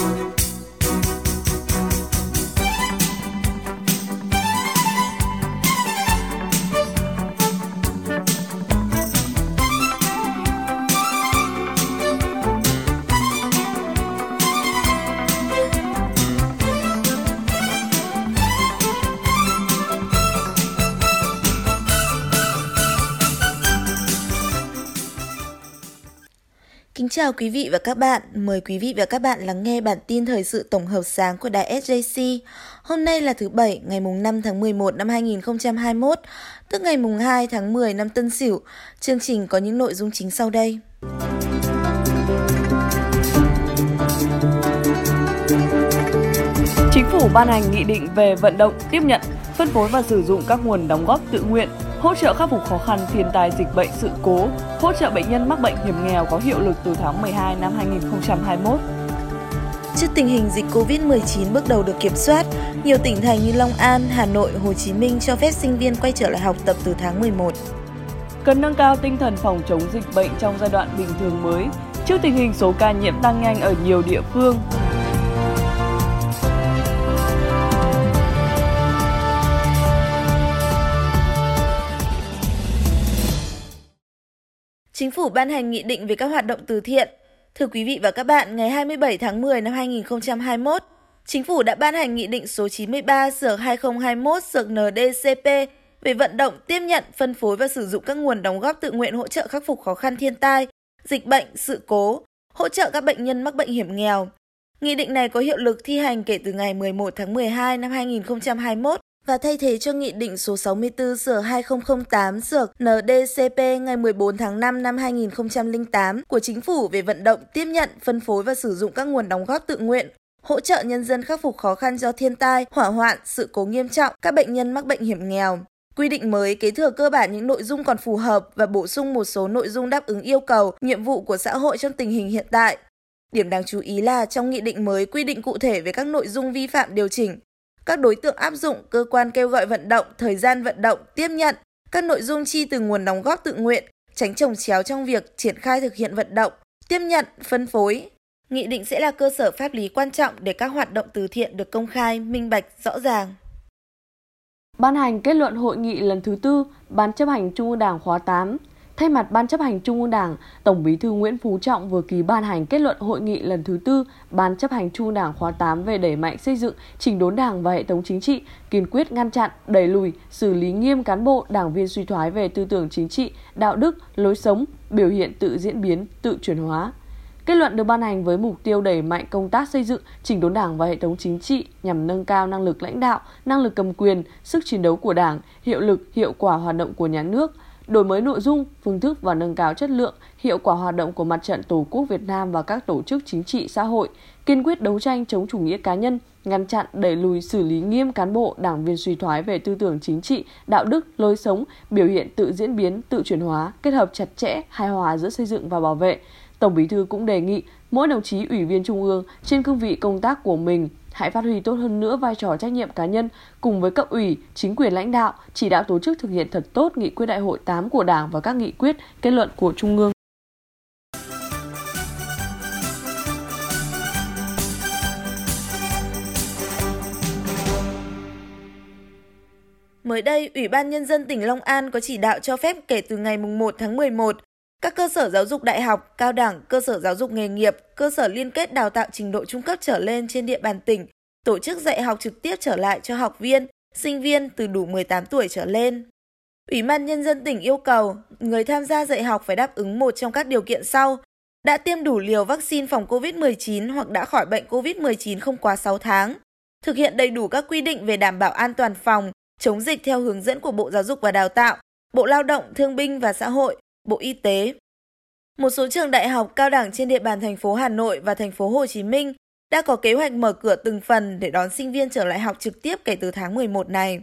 Kính chào quý vị và các bạn. Mời quý vị và các bạn lắng nghe bản tin thời sự tổng hợp sáng của đài SJC. Hôm nay là thứ Bảy, ngày mùng 5 tháng 11 năm 2021, tức ngày mùng 2 tháng 10 năm Tân Sửu. Chương trình có những nội dung chính sau đây. Chính phủ ban hành nghị định về vận động, tiếp nhận, phân phối và sử dụng các nguồn đóng góp tự nguyện hỗ trợ khắc phục khó khăn thiên tai dịch bệnh sự cố, hỗ trợ bệnh nhân mắc bệnh hiểm nghèo có hiệu lực từ tháng 12 năm 2021. Trước tình hình dịch Covid-19 bước đầu được kiểm soát, nhiều tỉnh thành như Long An, Hà Nội, Hồ Chí Minh cho phép sinh viên quay trở lại học tập từ tháng 11. Cần nâng cao tinh thần phòng chống dịch bệnh trong giai đoạn bình thường mới, trước tình hình số ca nhiễm tăng nhanh ở nhiều địa phương, Chính phủ ban hành nghị định về các hoạt động từ thiện. Thưa quý vị và các bạn, ngày 27 tháng 10 năm 2021, Chính phủ đã ban hành nghị định số 93 sửa 2021 sửa NDCP về vận động tiếp nhận, phân phối và sử dụng các nguồn đóng góp tự nguyện hỗ trợ khắc phục khó khăn thiên tai, dịch bệnh, sự cố, hỗ trợ các bệnh nhân mắc bệnh hiểm nghèo. Nghị định này có hiệu lực thi hành kể từ ngày 11 tháng 12 năm 2021 và thay thế cho Nghị định số 64 sửa 2008 dược NDCP ngày 14 tháng 5 năm 2008 của Chính phủ về vận động tiếp nhận, phân phối và sử dụng các nguồn đóng góp tự nguyện hỗ trợ nhân dân khắc phục khó khăn do thiên tai, hỏa hoạn, sự cố nghiêm trọng, các bệnh nhân mắc bệnh hiểm nghèo. Quy định mới kế thừa cơ bản những nội dung còn phù hợp và bổ sung một số nội dung đáp ứng yêu cầu, nhiệm vụ của xã hội trong tình hình hiện tại. Điểm đáng chú ý là trong nghị định mới quy định cụ thể về các nội dung vi phạm điều chỉnh, các đối tượng áp dụng, cơ quan kêu gọi vận động, thời gian vận động, tiếp nhận, các nội dung chi từ nguồn đóng góp tự nguyện, tránh trồng chéo trong việc triển khai thực hiện vận động, tiếp nhận, phân phối. Nghị định sẽ là cơ sở pháp lý quan trọng để các hoạt động từ thiện được công khai, minh bạch, rõ ràng. Ban hành kết luận hội nghị lần thứ tư Ban chấp hành Trung ương Đảng khóa 8 Thay mặt Ban chấp hành Trung ương Đảng, Tổng Bí thư Nguyễn Phú Trọng vừa ký ban hành kết luận hội nghị lần thứ tư Ban chấp hành Trung ương Đảng khóa 8 về đẩy mạnh xây dựng chỉnh đốn Đảng và hệ thống chính trị, kiên quyết ngăn chặn, đẩy lùi, xử lý nghiêm cán bộ, đảng viên suy thoái về tư tưởng chính trị, đạo đức, lối sống, biểu hiện tự diễn biến, tự chuyển hóa. Kết luận được ban hành với mục tiêu đẩy mạnh công tác xây dựng, chỉnh đốn Đảng và hệ thống chính trị nhằm nâng cao năng lực lãnh đạo, năng lực cầm quyền, sức chiến đấu của Đảng, hiệu lực, hiệu quả hoạt động của nhà nước, đổi mới nội dung, phương thức và nâng cao chất lượng, hiệu quả hoạt động của mặt trận Tổ quốc Việt Nam và các tổ chức chính trị xã hội, kiên quyết đấu tranh chống chủ nghĩa cá nhân, ngăn chặn đẩy lùi xử lý nghiêm cán bộ, đảng viên suy thoái về tư tưởng chính trị, đạo đức, lối sống, biểu hiện tự diễn biến, tự chuyển hóa, kết hợp chặt chẽ, hài hòa giữa xây dựng và bảo vệ. Tổng Bí thư cũng đề nghị mỗi đồng chí ủy viên trung ương trên cương vị công tác của mình hãy phát huy tốt hơn nữa vai trò trách nhiệm cá nhân cùng với cấp ủy, chính quyền lãnh đạo, chỉ đạo tổ chức thực hiện thật tốt nghị quyết đại hội 8 của Đảng và các nghị quyết, kết luận của Trung ương. Mới đây, Ủy ban Nhân dân tỉnh Long An có chỉ đạo cho phép kể từ ngày 1 tháng 11, các cơ sở giáo dục đại học, cao đẳng, cơ sở giáo dục nghề nghiệp, cơ sở liên kết đào tạo trình độ trung cấp trở lên trên địa bàn tỉnh tổ chức dạy học trực tiếp trở lại cho học viên, sinh viên từ đủ 18 tuổi trở lên. Ủy ban Nhân dân tỉnh yêu cầu người tham gia dạy học phải đáp ứng một trong các điều kiện sau. Đã tiêm đủ liều vaccine phòng COVID-19 hoặc đã khỏi bệnh COVID-19 không quá 6 tháng. Thực hiện đầy đủ các quy định về đảm bảo an toàn phòng, chống dịch theo hướng dẫn của Bộ Giáo dục và Đào tạo, Bộ Lao động, Thương binh và Xã hội, Bộ Y tế. Một số trường đại học cao đẳng trên địa bàn thành phố Hà Nội và thành phố Hồ Chí Minh đã có kế hoạch mở cửa từng phần để đón sinh viên trở lại học trực tiếp kể từ tháng 11 này.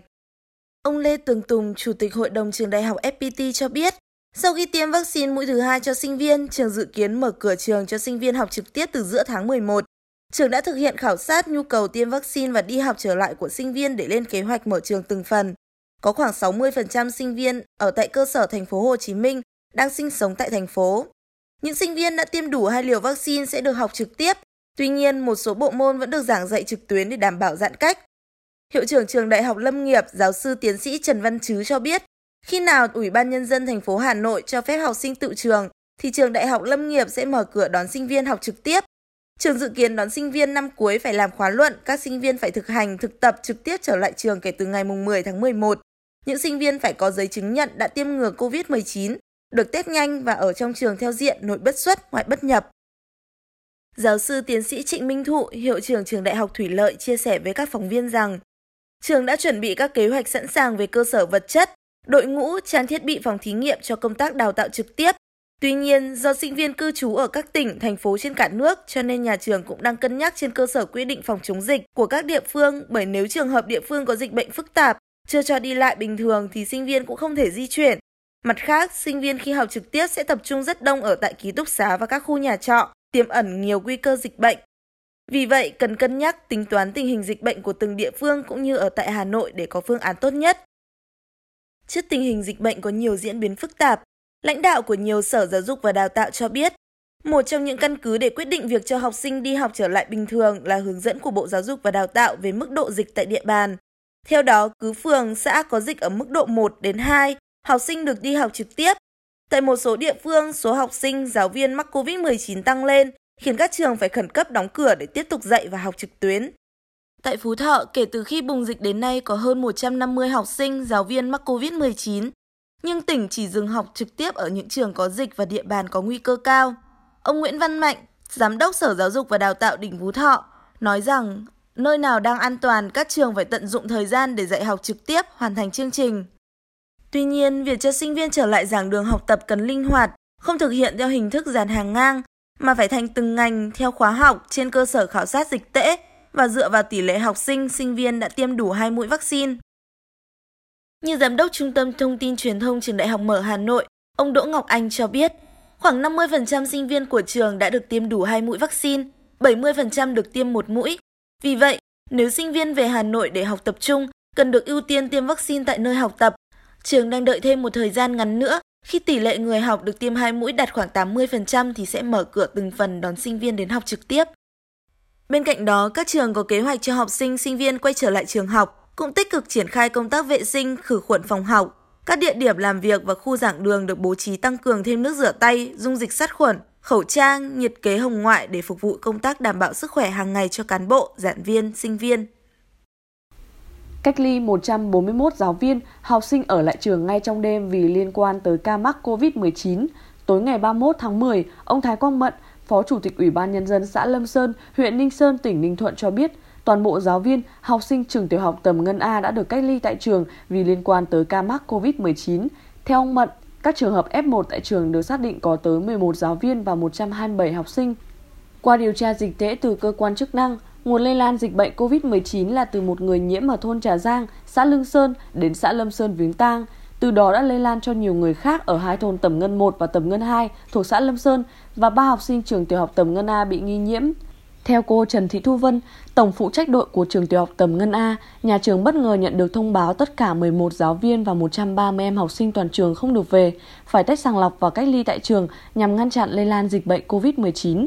Ông Lê Tường Tùng, Chủ tịch Hội đồng Trường Đại học FPT cho biết, sau khi tiêm vaccine mũi thứ hai cho sinh viên, trường dự kiến mở cửa trường cho sinh viên học trực tiếp từ giữa tháng 11. Trường đã thực hiện khảo sát nhu cầu tiêm vaccine và đi học trở lại của sinh viên để lên kế hoạch mở trường từng phần. Có khoảng 60% sinh viên ở tại cơ sở thành phố Hồ Chí Minh đang sinh sống tại thành phố. Những sinh viên đã tiêm đủ hai liều vaccine sẽ được học trực tiếp, Tuy nhiên, một số bộ môn vẫn được giảng dạy trực tuyến để đảm bảo giãn cách. Hiệu trưởng trường Đại học Lâm nghiệp, giáo sư tiến sĩ Trần Văn Trứ cho biết, khi nào Ủy ban Nhân dân thành phố Hà Nội cho phép học sinh tự trường, thì trường Đại học Lâm nghiệp sẽ mở cửa đón sinh viên học trực tiếp. Trường dự kiến đón sinh viên năm cuối phải làm khóa luận, các sinh viên phải thực hành, thực tập trực tiếp trở lại trường kể từ ngày 10 tháng 11. Những sinh viên phải có giấy chứng nhận đã tiêm ngừa COVID-19, được test nhanh và ở trong trường theo diện nội bất xuất, ngoại bất nhập. Giáo sư tiến sĩ Trịnh Minh Thụ, hiệu trưởng trường Đại học Thủy Lợi chia sẻ với các phóng viên rằng, trường đã chuẩn bị các kế hoạch sẵn sàng về cơ sở vật chất, đội ngũ, trang thiết bị phòng thí nghiệm cho công tác đào tạo trực tiếp. Tuy nhiên, do sinh viên cư trú ở các tỉnh, thành phố trên cả nước, cho nên nhà trường cũng đang cân nhắc trên cơ sở quy định phòng chống dịch của các địa phương, bởi nếu trường hợp địa phương có dịch bệnh phức tạp, chưa cho đi lại bình thường thì sinh viên cũng không thể di chuyển. Mặt khác, sinh viên khi học trực tiếp sẽ tập trung rất đông ở tại ký túc xá và các khu nhà trọ, tiềm ẩn nhiều nguy cơ dịch bệnh. Vì vậy, cần cân nhắc tính toán tình hình dịch bệnh của từng địa phương cũng như ở tại Hà Nội để có phương án tốt nhất. Trước tình hình dịch bệnh có nhiều diễn biến phức tạp, lãnh đạo của nhiều sở giáo dục và đào tạo cho biết, một trong những căn cứ để quyết định việc cho học sinh đi học trở lại bình thường là hướng dẫn của Bộ Giáo dục và Đào tạo về mức độ dịch tại địa bàn. Theo đó, cứ phường, xã có dịch ở mức độ 1 đến 2, học sinh được đi học trực tiếp. Tại một số địa phương, số học sinh, giáo viên mắc COVID-19 tăng lên, khiến các trường phải khẩn cấp đóng cửa để tiếp tục dạy và học trực tuyến. Tại Phú Thọ, kể từ khi bùng dịch đến nay có hơn 150 học sinh, giáo viên mắc COVID-19, nhưng tỉnh chỉ dừng học trực tiếp ở những trường có dịch và địa bàn có nguy cơ cao. Ông Nguyễn Văn Mạnh, Giám đốc Sở Giáo dục và Đào tạo tỉnh Phú Thọ, nói rằng nơi nào đang an toàn, các trường phải tận dụng thời gian để dạy học trực tiếp, hoàn thành chương trình. Tuy nhiên, việc cho sinh viên trở lại giảng đường học tập cần linh hoạt, không thực hiện theo hình thức dàn hàng ngang, mà phải thành từng ngành theo khóa học trên cơ sở khảo sát dịch tễ và dựa vào tỷ lệ học sinh, sinh viên đã tiêm đủ hai mũi vaccine. Như Giám đốc Trung tâm Thông tin Truyền thông Trường Đại học Mở Hà Nội, ông Đỗ Ngọc Anh cho biết, khoảng 50% sinh viên của trường đã được tiêm đủ hai mũi vaccine, 70% được tiêm một mũi. Vì vậy, nếu sinh viên về Hà Nội để học tập trung, cần được ưu tiên tiêm vaccine tại nơi học tập. Trường đang đợi thêm một thời gian ngắn nữa, khi tỷ lệ người học được tiêm hai mũi đạt khoảng 80% thì sẽ mở cửa từng phần đón sinh viên đến học trực tiếp. Bên cạnh đó, các trường có kế hoạch cho học sinh, sinh viên quay trở lại trường học, cũng tích cực triển khai công tác vệ sinh, khử khuẩn phòng học. Các địa điểm làm việc và khu giảng đường được bố trí tăng cường thêm nước rửa tay, dung dịch sát khuẩn, khẩu trang, nhiệt kế hồng ngoại để phục vụ công tác đảm bảo sức khỏe hàng ngày cho cán bộ, giảng viên, sinh viên. Cách ly 141 giáo viên, học sinh ở lại trường ngay trong đêm vì liên quan tới ca mắc COVID-19. Tối ngày 31 tháng 10, ông Thái Quang Mận, Phó Chủ tịch Ủy ban Nhân dân xã Lâm Sơn, huyện Ninh Sơn, tỉnh Ninh Thuận cho biết, toàn bộ giáo viên, học sinh trường tiểu học tầm Ngân A đã được cách ly tại trường vì liên quan tới ca mắc COVID-19. Theo ông Mận, các trường hợp F1 tại trường được xác định có tới 11 giáo viên và 127 học sinh. Qua điều tra dịch tễ từ cơ quan chức năng, nguồn lây lan dịch bệnh COVID-19 là từ một người nhiễm ở thôn Trà Giang, xã Lương Sơn đến xã Lâm Sơn Viếng Tang. Từ đó đã lây lan cho nhiều người khác ở hai thôn Tầm Ngân 1 và Tầm Ngân 2 thuộc xã Lâm Sơn và ba học sinh trường tiểu học Tầm Ngân A bị nghi nhiễm. Theo cô Trần Thị Thu Vân, tổng phụ trách đội của trường tiểu học Tầm Ngân A, nhà trường bất ngờ nhận được thông báo tất cả 11 giáo viên và 130 em học sinh toàn trường không được về, phải test sàng lọc và cách ly tại trường nhằm ngăn chặn lây lan dịch bệnh COVID-19.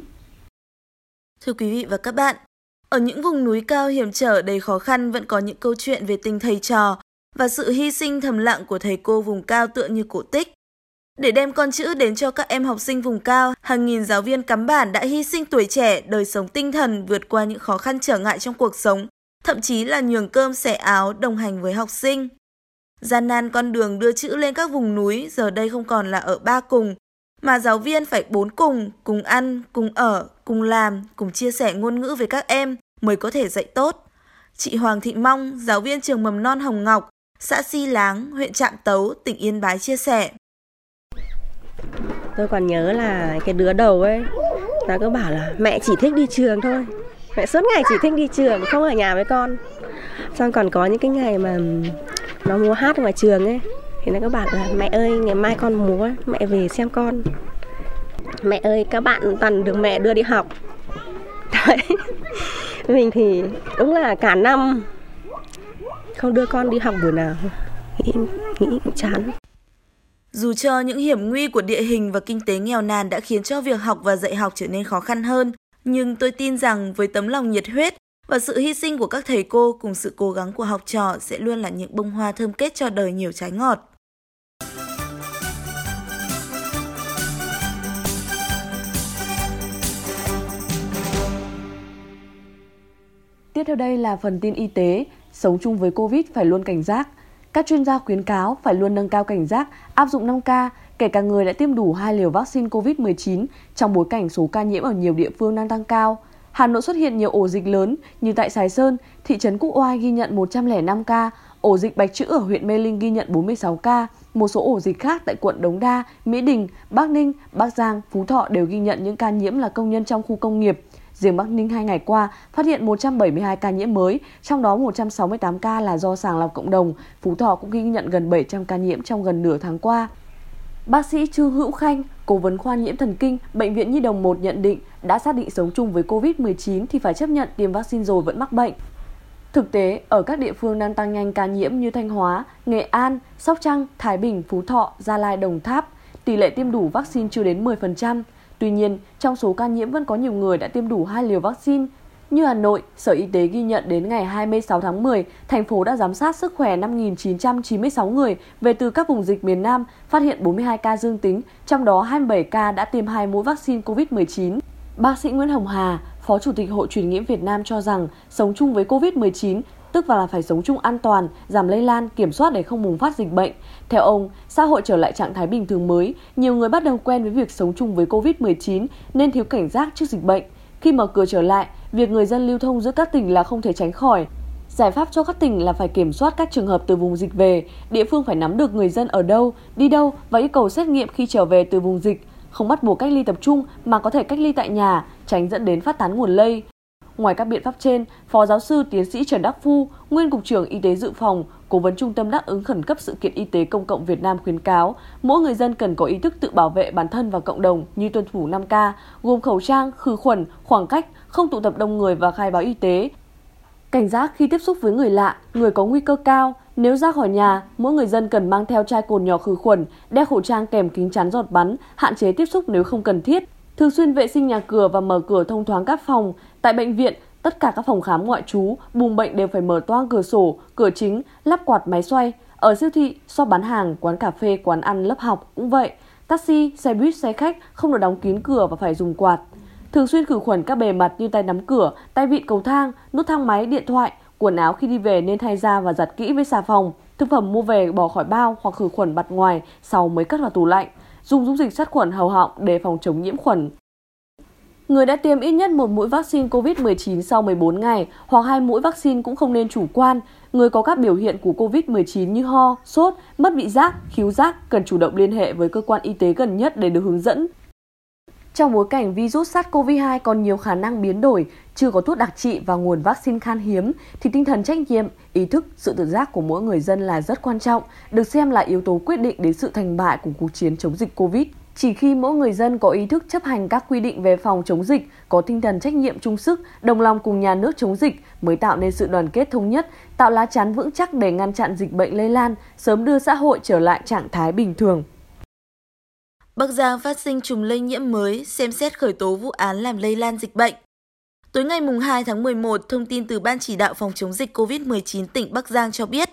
Thưa quý vị và các bạn, ở những vùng núi cao hiểm trở đầy khó khăn vẫn có những câu chuyện về tình thầy trò và sự hy sinh thầm lặng của thầy cô vùng cao tựa như cổ tích. Để đem con chữ đến cho các em học sinh vùng cao, hàng nghìn giáo viên cắm bản đã hy sinh tuổi trẻ, đời sống tinh thần vượt qua những khó khăn trở ngại trong cuộc sống, thậm chí là nhường cơm xẻ áo đồng hành với học sinh. Gian nan con đường đưa chữ lên các vùng núi giờ đây không còn là ở ba cùng, mà giáo viên phải bốn cùng, cùng ăn, cùng ở, cùng làm, cùng chia sẻ ngôn ngữ với các em mới có thể dạy tốt. Chị Hoàng Thị Mong, giáo viên trường mầm non Hồng Ngọc, xã Si Láng, huyện Trạm Tấu, tỉnh Yên Bái chia sẻ. Tôi còn nhớ là cái đứa đầu ấy, nó cứ bảo là mẹ chỉ thích đi trường thôi. Mẹ suốt ngày chỉ thích đi trường, không ở nhà với con. Xong còn có những cái ngày mà nó múa hát ngoài trường ấy, thì nó cứ bảo là mẹ ơi ngày mai con múa, mẹ về xem con. Mẹ ơi các bạn toàn được mẹ đưa đi học. Đấy. Mình thì đúng là cả năm không đưa con đi học buổi nào nghĩ nghĩ cũng chán dù cho những hiểm nguy của địa hình và kinh tế nghèo nàn đã khiến cho việc học và dạy học trở nên khó khăn hơn, Nhưng tôi tin rằng với tấm lòng nhiệt huyết và sự hy sinh của các thầy cô cùng sự cố gắng của học trò sẽ luôn là những bông hoa thơm kết cho đời nhiều trái ngọt. Tiếp theo đây là phần tin y tế, sống chung với Covid phải luôn cảnh giác. Các chuyên gia khuyến cáo phải luôn nâng cao cảnh giác, áp dụng 5K, kể cả người đã tiêm đủ hai liều vaccine COVID-19 trong bối cảnh số ca nhiễm ở nhiều địa phương đang tăng cao. Hà Nội xuất hiện nhiều ổ dịch lớn như tại Sài Sơn, thị trấn Quốc Oai ghi nhận 105 ca, ổ dịch Bạch Chữ ở huyện Mê Linh ghi nhận 46 ca, một số ổ dịch khác tại quận Đống Đa, Mỹ Đình, Bắc Ninh, Bắc Giang, Phú Thọ đều ghi nhận những ca nhiễm là công nhân trong khu công nghiệp. Riêng Bắc Ninh hai ngày qua phát hiện 172 ca nhiễm mới, trong đó 168 ca là do sàng lọc cộng đồng. Phú Thọ cũng ghi nhận gần 700 ca nhiễm trong gần nửa tháng qua. Bác sĩ Trương Hữu Khanh, cố vấn khoa nhiễm thần kinh, Bệnh viện Nhi đồng 1 nhận định đã xác định sống chung với COVID-19 thì phải chấp nhận tiêm vaccine rồi vẫn mắc bệnh. Thực tế, ở các địa phương đang tăng nhanh ca nhiễm như Thanh Hóa, Nghệ An, Sóc Trăng, Thái Bình, Phú Thọ, Gia Lai, Đồng Tháp, tỷ lệ tiêm đủ vaccine chưa đến 10%. Tuy nhiên, trong số ca nhiễm vẫn có nhiều người đã tiêm đủ hai liều vaccine. Như Hà Nội, Sở Y tế ghi nhận đến ngày 26 tháng 10, thành phố đã giám sát sức khỏe 5.996 người về từ các vùng dịch miền Nam, phát hiện 42 ca dương tính, trong đó 27 ca đã tiêm hai mũi vaccine COVID-19. Bác sĩ Nguyễn Hồng Hà, Phó Chủ tịch Hội truyền nhiễm Việt Nam cho rằng sống chung với COVID-19 tức là phải sống chung an toàn, giảm lây lan, kiểm soát để không bùng phát dịch bệnh. Theo ông, xã hội trở lại trạng thái bình thường mới, nhiều người bắt đầu quen với việc sống chung với COVID-19 nên thiếu cảnh giác trước dịch bệnh. Khi mở cửa trở lại, việc người dân lưu thông giữa các tỉnh là không thể tránh khỏi. Giải pháp cho các tỉnh là phải kiểm soát các trường hợp từ vùng dịch về, địa phương phải nắm được người dân ở đâu, đi đâu và yêu cầu xét nghiệm khi trở về từ vùng dịch, không bắt buộc cách ly tập trung mà có thể cách ly tại nhà, tránh dẫn đến phát tán nguồn lây. Ngoài các biện pháp trên, Phó giáo sư tiến sĩ Trần Đắc Phu, nguyên cục trưởng Y tế dự phòng, cố vấn Trung tâm đáp ứng khẩn cấp sự kiện y tế công cộng Việt Nam khuyến cáo, mỗi người dân cần có ý thức tự bảo vệ bản thân và cộng đồng như tuân thủ 5K, gồm khẩu trang, khử khuẩn, khoảng cách, không tụ tập đông người và khai báo y tế. Cảnh giác khi tiếp xúc với người lạ, người có nguy cơ cao, nếu ra khỏi nhà, mỗi người dân cần mang theo chai cồn nhỏ khử khuẩn, đeo khẩu trang kèm kính chắn giọt bắn, hạn chế tiếp xúc nếu không cần thiết, thường xuyên vệ sinh nhà cửa và mở cửa thông thoáng các phòng. Tại bệnh viện, tất cả các phòng khám ngoại trú, buồng bệnh đều phải mở toang cửa sổ, cửa chính, lắp quạt máy xoay. Ở siêu thị, shop bán hàng, quán cà phê, quán ăn, lớp học cũng vậy. Taxi, xe buýt, xe khách không được đóng kín cửa và phải dùng quạt. Thường xuyên khử khuẩn các bề mặt như tay nắm cửa, tay vịn cầu thang, nút thang máy, điện thoại, quần áo khi đi về nên thay ra và giặt kỹ với xà phòng. Thực phẩm mua về bỏ khỏi bao hoặc khử khuẩn mặt ngoài sau mới cất vào tủ lạnh. Dùng dung dịch sát khuẩn hầu họng để phòng chống nhiễm khuẩn. Người đã tiêm ít nhất một mũi vaccine COVID-19 sau 14 ngày hoặc hai mũi vaccine cũng không nên chủ quan. Người có các biểu hiện của COVID-19 như ho, sốt, mất vị giác, khiếu giác cần chủ động liên hệ với cơ quan y tế gần nhất để được hướng dẫn. Trong bối cảnh virus SARS-CoV-2 còn nhiều khả năng biến đổi, chưa có thuốc đặc trị và nguồn vaccine khan hiếm, thì tinh thần trách nhiệm, ý thức, sự tự giác của mỗi người dân là rất quan trọng, được xem là yếu tố quyết định đến sự thành bại của cuộc chiến chống dịch COVID. Chỉ khi mỗi người dân có ý thức chấp hành các quy định về phòng chống dịch, có tinh thần trách nhiệm chung sức, đồng lòng cùng nhà nước chống dịch mới tạo nên sự đoàn kết thống nhất, tạo lá chắn vững chắc để ngăn chặn dịch bệnh lây lan, sớm đưa xã hội trở lại trạng thái bình thường. Bắc Giang phát sinh chùm lây nhiễm mới, xem xét khởi tố vụ án làm lây lan dịch bệnh. Tối ngày 2 tháng 11, thông tin từ Ban chỉ đạo phòng chống dịch COVID-19 tỉnh Bắc Giang cho biết,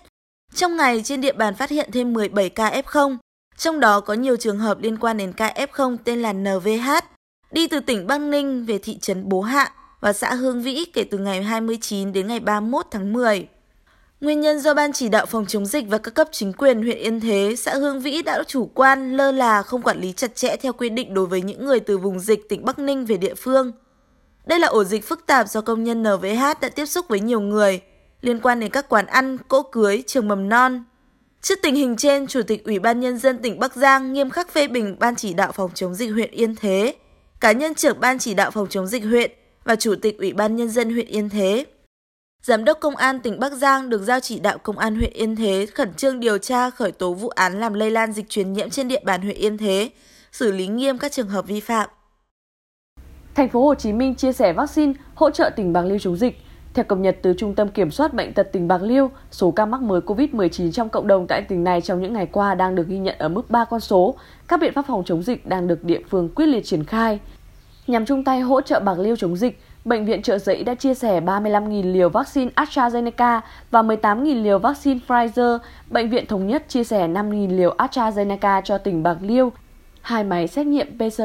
trong ngày trên địa bàn phát hiện thêm 17 ca F0, trong đó có nhiều trường hợp liên quan đến ca F0 tên là NVH, đi từ tỉnh Bắc Ninh về thị trấn Bố Hạ và xã Hương Vĩ kể từ ngày 29 đến ngày 31 tháng 10. Nguyên nhân do Ban chỉ đạo phòng chống dịch và các cấp chính quyền huyện Yên Thế, xã Hương Vĩ đã chủ quan, lơ là, không quản lý chặt chẽ theo quy định đối với những người từ vùng dịch tỉnh Bắc Ninh về địa phương. Đây là ổ dịch phức tạp do công nhân NVH đã tiếp xúc với nhiều người, liên quan đến các quán ăn, cỗ cưới, trường mầm non. Trước tình hình trên, Chủ tịch Ủy ban Nhân dân tỉnh Bắc Giang nghiêm khắc phê bình Ban chỉ đạo phòng chống dịch huyện Yên Thế, cá nhân trưởng Ban chỉ đạo phòng chống dịch huyện và Chủ tịch Ủy ban Nhân dân huyện Yên Thế. Giám đốc Công an tỉnh Bắc Giang được giao chỉ đạo Công an huyện Yên Thế khẩn trương điều tra khởi tố vụ án làm lây lan dịch truyền nhiễm trên địa bàn huyện Yên Thế, xử lý nghiêm các trường hợp vi phạm. Thành phố Hồ Chí Minh chia sẻ vaccine hỗ trợ tỉnh Bạc Liêu chống dịch. Theo cập nhật từ Trung tâm Kiểm soát Bệnh tật tỉnh Bạc Liêu, số ca mắc mới COVID-19 trong cộng đồng tại tỉnh này trong những ngày qua đang được ghi nhận ở mức 3 con số. Các biện pháp phòng chống dịch đang được địa phương quyết liệt triển khai. Nhằm chung tay hỗ trợ Bạc Liêu chống dịch, Bệnh viện Trợ Giấy đã chia sẻ 35.000 liều vaccine AstraZeneca và 18.000 liều vaccine Pfizer. Bệnh viện Thống nhất chia sẻ 5.000 liều AstraZeneca cho tỉnh Bạc Liêu. Hai máy xét nghiệm PCR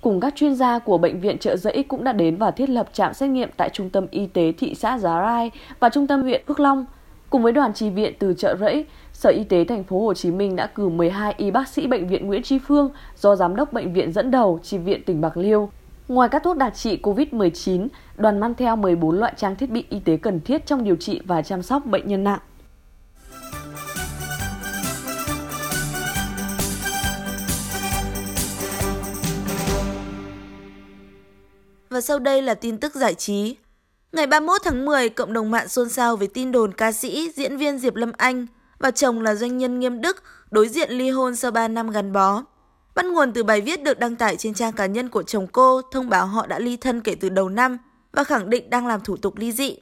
cùng các chuyên gia của Bệnh viện Trợ Giấy cũng đã đến và thiết lập trạm xét nghiệm tại Trung tâm Y tế thị xã Giá Rai và Trung tâm huyện Phước Long. Cùng với đoàn tri viện từ trợ Rẫy, Sở Y tế thành phố Hồ Chí Minh đã cử 12 y bác sĩ bệnh viện Nguyễn Tri Phương do giám đốc bệnh viện dẫn đầu tri viện tỉnh Bạc Liêu. Ngoài các thuốc đặc trị COVID-19, đoàn mang theo 14 loại trang thiết bị y tế cần thiết trong điều trị và chăm sóc bệnh nhân nặng. Và sau đây là tin tức giải trí. Ngày 31 tháng 10, cộng đồng mạng xôn xao với tin đồn ca sĩ, diễn viên Diệp Lâm Anh và chồng là doanh nhân Nghiêm Đức đối diện ly hôn sau 3 năm gắn bó. Bắt nguồn từ bài viết được đăng tải trên trang cá nhân của chồng cô thông báo họ đã ly thân kể từ đầu năm và khẳng định đang làm thủ tục ly dị.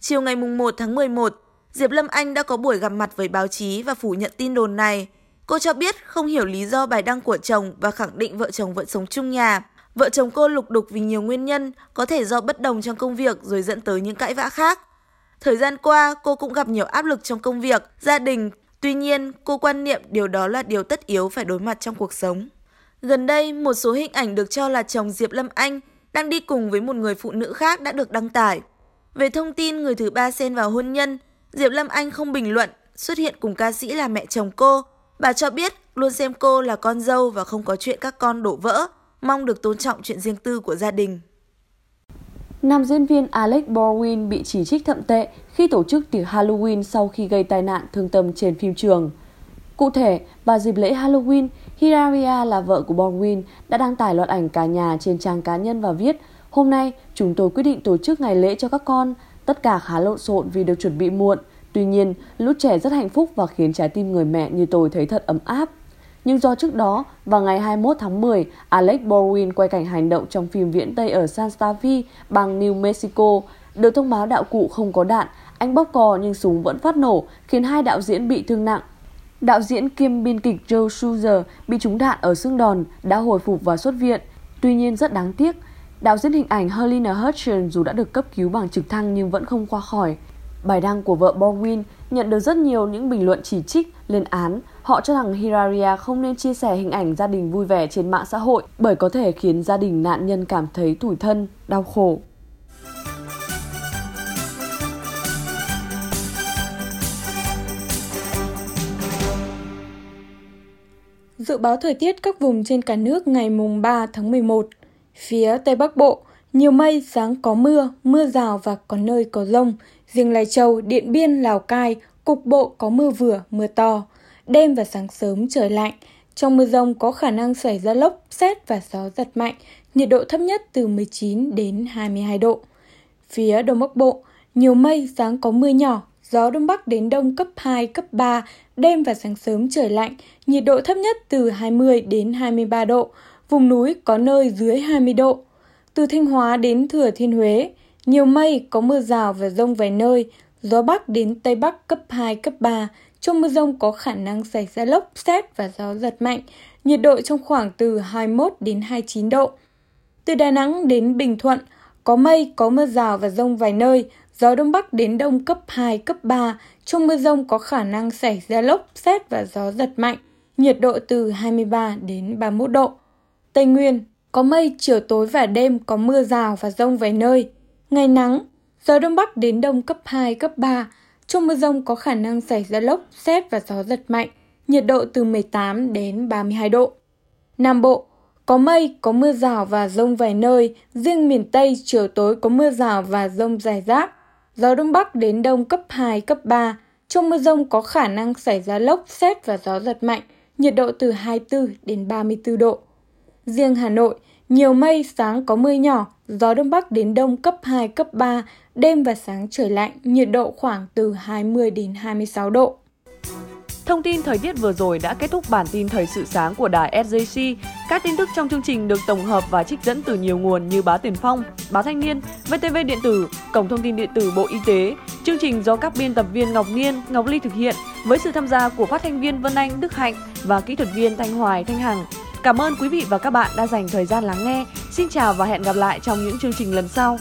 Chiều ngày 1 tháng 11, Diệp Lâm Anh đã có buổi gặp mặt với báo chí và phủ nhận tin đồn này. Cô cho biết không hiểu lý do bài đăng của chồng và khẳng định vợ chồng vẫn sống chung nhà. Vợ chồng cô lục đục vì nhiều nguyên nhân, có thể do bất đồng trong công việc rồi dẫn tới những cãi vã khác. Thời gian qua, cô cũng gặp nhiều áp lực trong công việc, gia đình. Tuy nhiên, cô quan niệm điều đó là điều tất yếu phải đối mặt trong cuộc sống. Gần đây, một số hình ảnh được cho là chồng Diệp Lâm Anh đang đi cùng với một người phụ nữ khác đã được đăng tải. Về thông tin người thứ ba xen vào hôn nhân, Diệp Lâm Anh không bình luận, xuất hiện cùng ca sĩ là mẹ chồng cô. Bà cho biết luôn xem cô là con dâu và không có chuyện các con đổ vỡ, mong được tôn trọng chuyện riêng tư của gia đình. Nam diễn viên Alex Baldwin bị chỉ trích thậm tệ khi tổ chức tiệc Halloween sau khi gây tai nạn thương tâm trên phim trường. Cụ thể, vào dịp lễ Halloween, Hilaria là vợ của Baldwin đã đăng tải loạt ảnh cả nhà trên trang cá nhân và viết Hôm nay, chúng tôi quyết định tổ chức ngày lễ cho các con. Tất cả khá lộn xộn vì được chuẩn bị muộn. Tuy nhiên, lúc trẻ rất hạnh phúc và khiến trái tim người mẹ như tôi thấy thật ấm áp. Nhưng do trước đó, vào ngày 21 tháng 10, Alex Baldwin quay cảnh hành động trong phim viễn Tây ở San Stavi, bang New Mexico. Được thông báo đạo cụ không có đạn, anh bóp cò nhưng súng vẫn phát nổ, khiến hai đạo diễn bị thương nặng. Đạo diễn kiêm biên kịch Joe Shuzer bị trúng đạn ở xương đòn, đã hồi phục và xuất viện. Tuy nhiên rất đáng tiếc, đạo diễn hình ảnh Helena Hutchins dù đã được cấp cứu bằng trực thăng nhưng vẫn không qua khỏi. Bài đăng của vợ Baldwin nhận được rất nhiều những bình luận chỉ trích, lên án. Họ cho rằng Hiraria không nên chia sẻ hình ảnh gia đình vui vẻ trên mạng xã hội bởi có thể khiến gia đình nạn nhân cảm thấy tủi thân, đau khổ. Dự báo thời tiết các vùng trên cả nước ngày mùng 3 tháng 11. Phía Tây Bắc Bộ, nhiều mây, sáng có mưa, mưa rào và có nơi có rông. Riêng Lai Châu, Điện Biên, Lào Cai, cục bộ có mưa vừa, mưa to. Đêm và sáng sớm trời lạnh. Trong mưa rông có khả năng xảy ra lốc, xét và gió giật mạnh. Nhiệt độ thấp nhất từ 19 đến 22 độ. Phía Đông Bắc Bộ, nhiều mây, sáng có mưa nhỏ, gió Đông Bắc đến Đông cấp 2, cấp 3, đêm và sáng sớm trời lạnh, nhiệt độ thấp nhất từ 20 đến 23 độ, vùng núi có nơi dưới 20 độ. Từ Thanh Hóa đến Thừa Thiên Huế, nhiều mây, có mưa rào và rông vài nơi, gió Bắc đến Tây Bắc cấp 2, cấp 3. Trong mưa rông có khả năng xảy ra lốc, xét và gió giật mạnh, nhiệt độ trong khoảng từ 21 đến 29 độ. Từ Đà Nẵng đến Bình Thuận, có mây, có mưa rào và rông vài nơi, gió Đông Bắc đến Đông cấp 2, cấp 3. Trong mưa rông có khả năng xảy ra lốc, xét và gió giật mạnh, nhiệt độ từ 23 đến 31 độ. Tây Nguyên, có mây, chiều tối và đêm có mưa rào và rông vài nơi. Ngày nắng, gió Đông Bắc đến Đông cấp 2, cấp 3. Trong mưa rông có khả năng xảy ra lốc, xét và gió giật mạnh, nhiệt độ từ 18 đến 32 độ. Nam Bộ, có mây, có mưa rào và rông vài nơi, riêng miền Tây chiều tối có mưa rào và rông rải rác. Gió Đông Bắc đến Đông cấp 2, cấp 3. Trong mưa rông có khả năng xảy ra lốc, xét và gió giật mạnh, nhiệt độ từ 24 đến 34 độ. Riêng Hà Nội, nhiều mây, sáng có mưa nhỏ, gió Đông Bắc đến Đông cấp 2, cấp 3, đêm và sáng trời lạnh, nhiệt độ khoảng từ 20 đến 26 độ. Thông tin thời tiết vừa rồi đã kết thúc bản tin thời sự sáng của đài SJC. Các tin tức trong chương trình được tổng hợp và trích dẫn từ nhiều nguồn như báo Tiền Phong, báo Thanh niên, VTV Điện tử, Cổng thông tin điện tử Bộ Y tế. Chương trình do các biên tập viên Ngọc Niên, Ngọc Ly thực hiện với sự tham gia của phát thanh viên Vân Anh, Đức Hạnh và kỹ thuật viên Thanh Hoài, Thanh Hằng. Cảm ơn quý vị và các bạn đã dành thời gian lắng nghe. Xin chào và hẹn gặp lại trong những chương trình lần sau.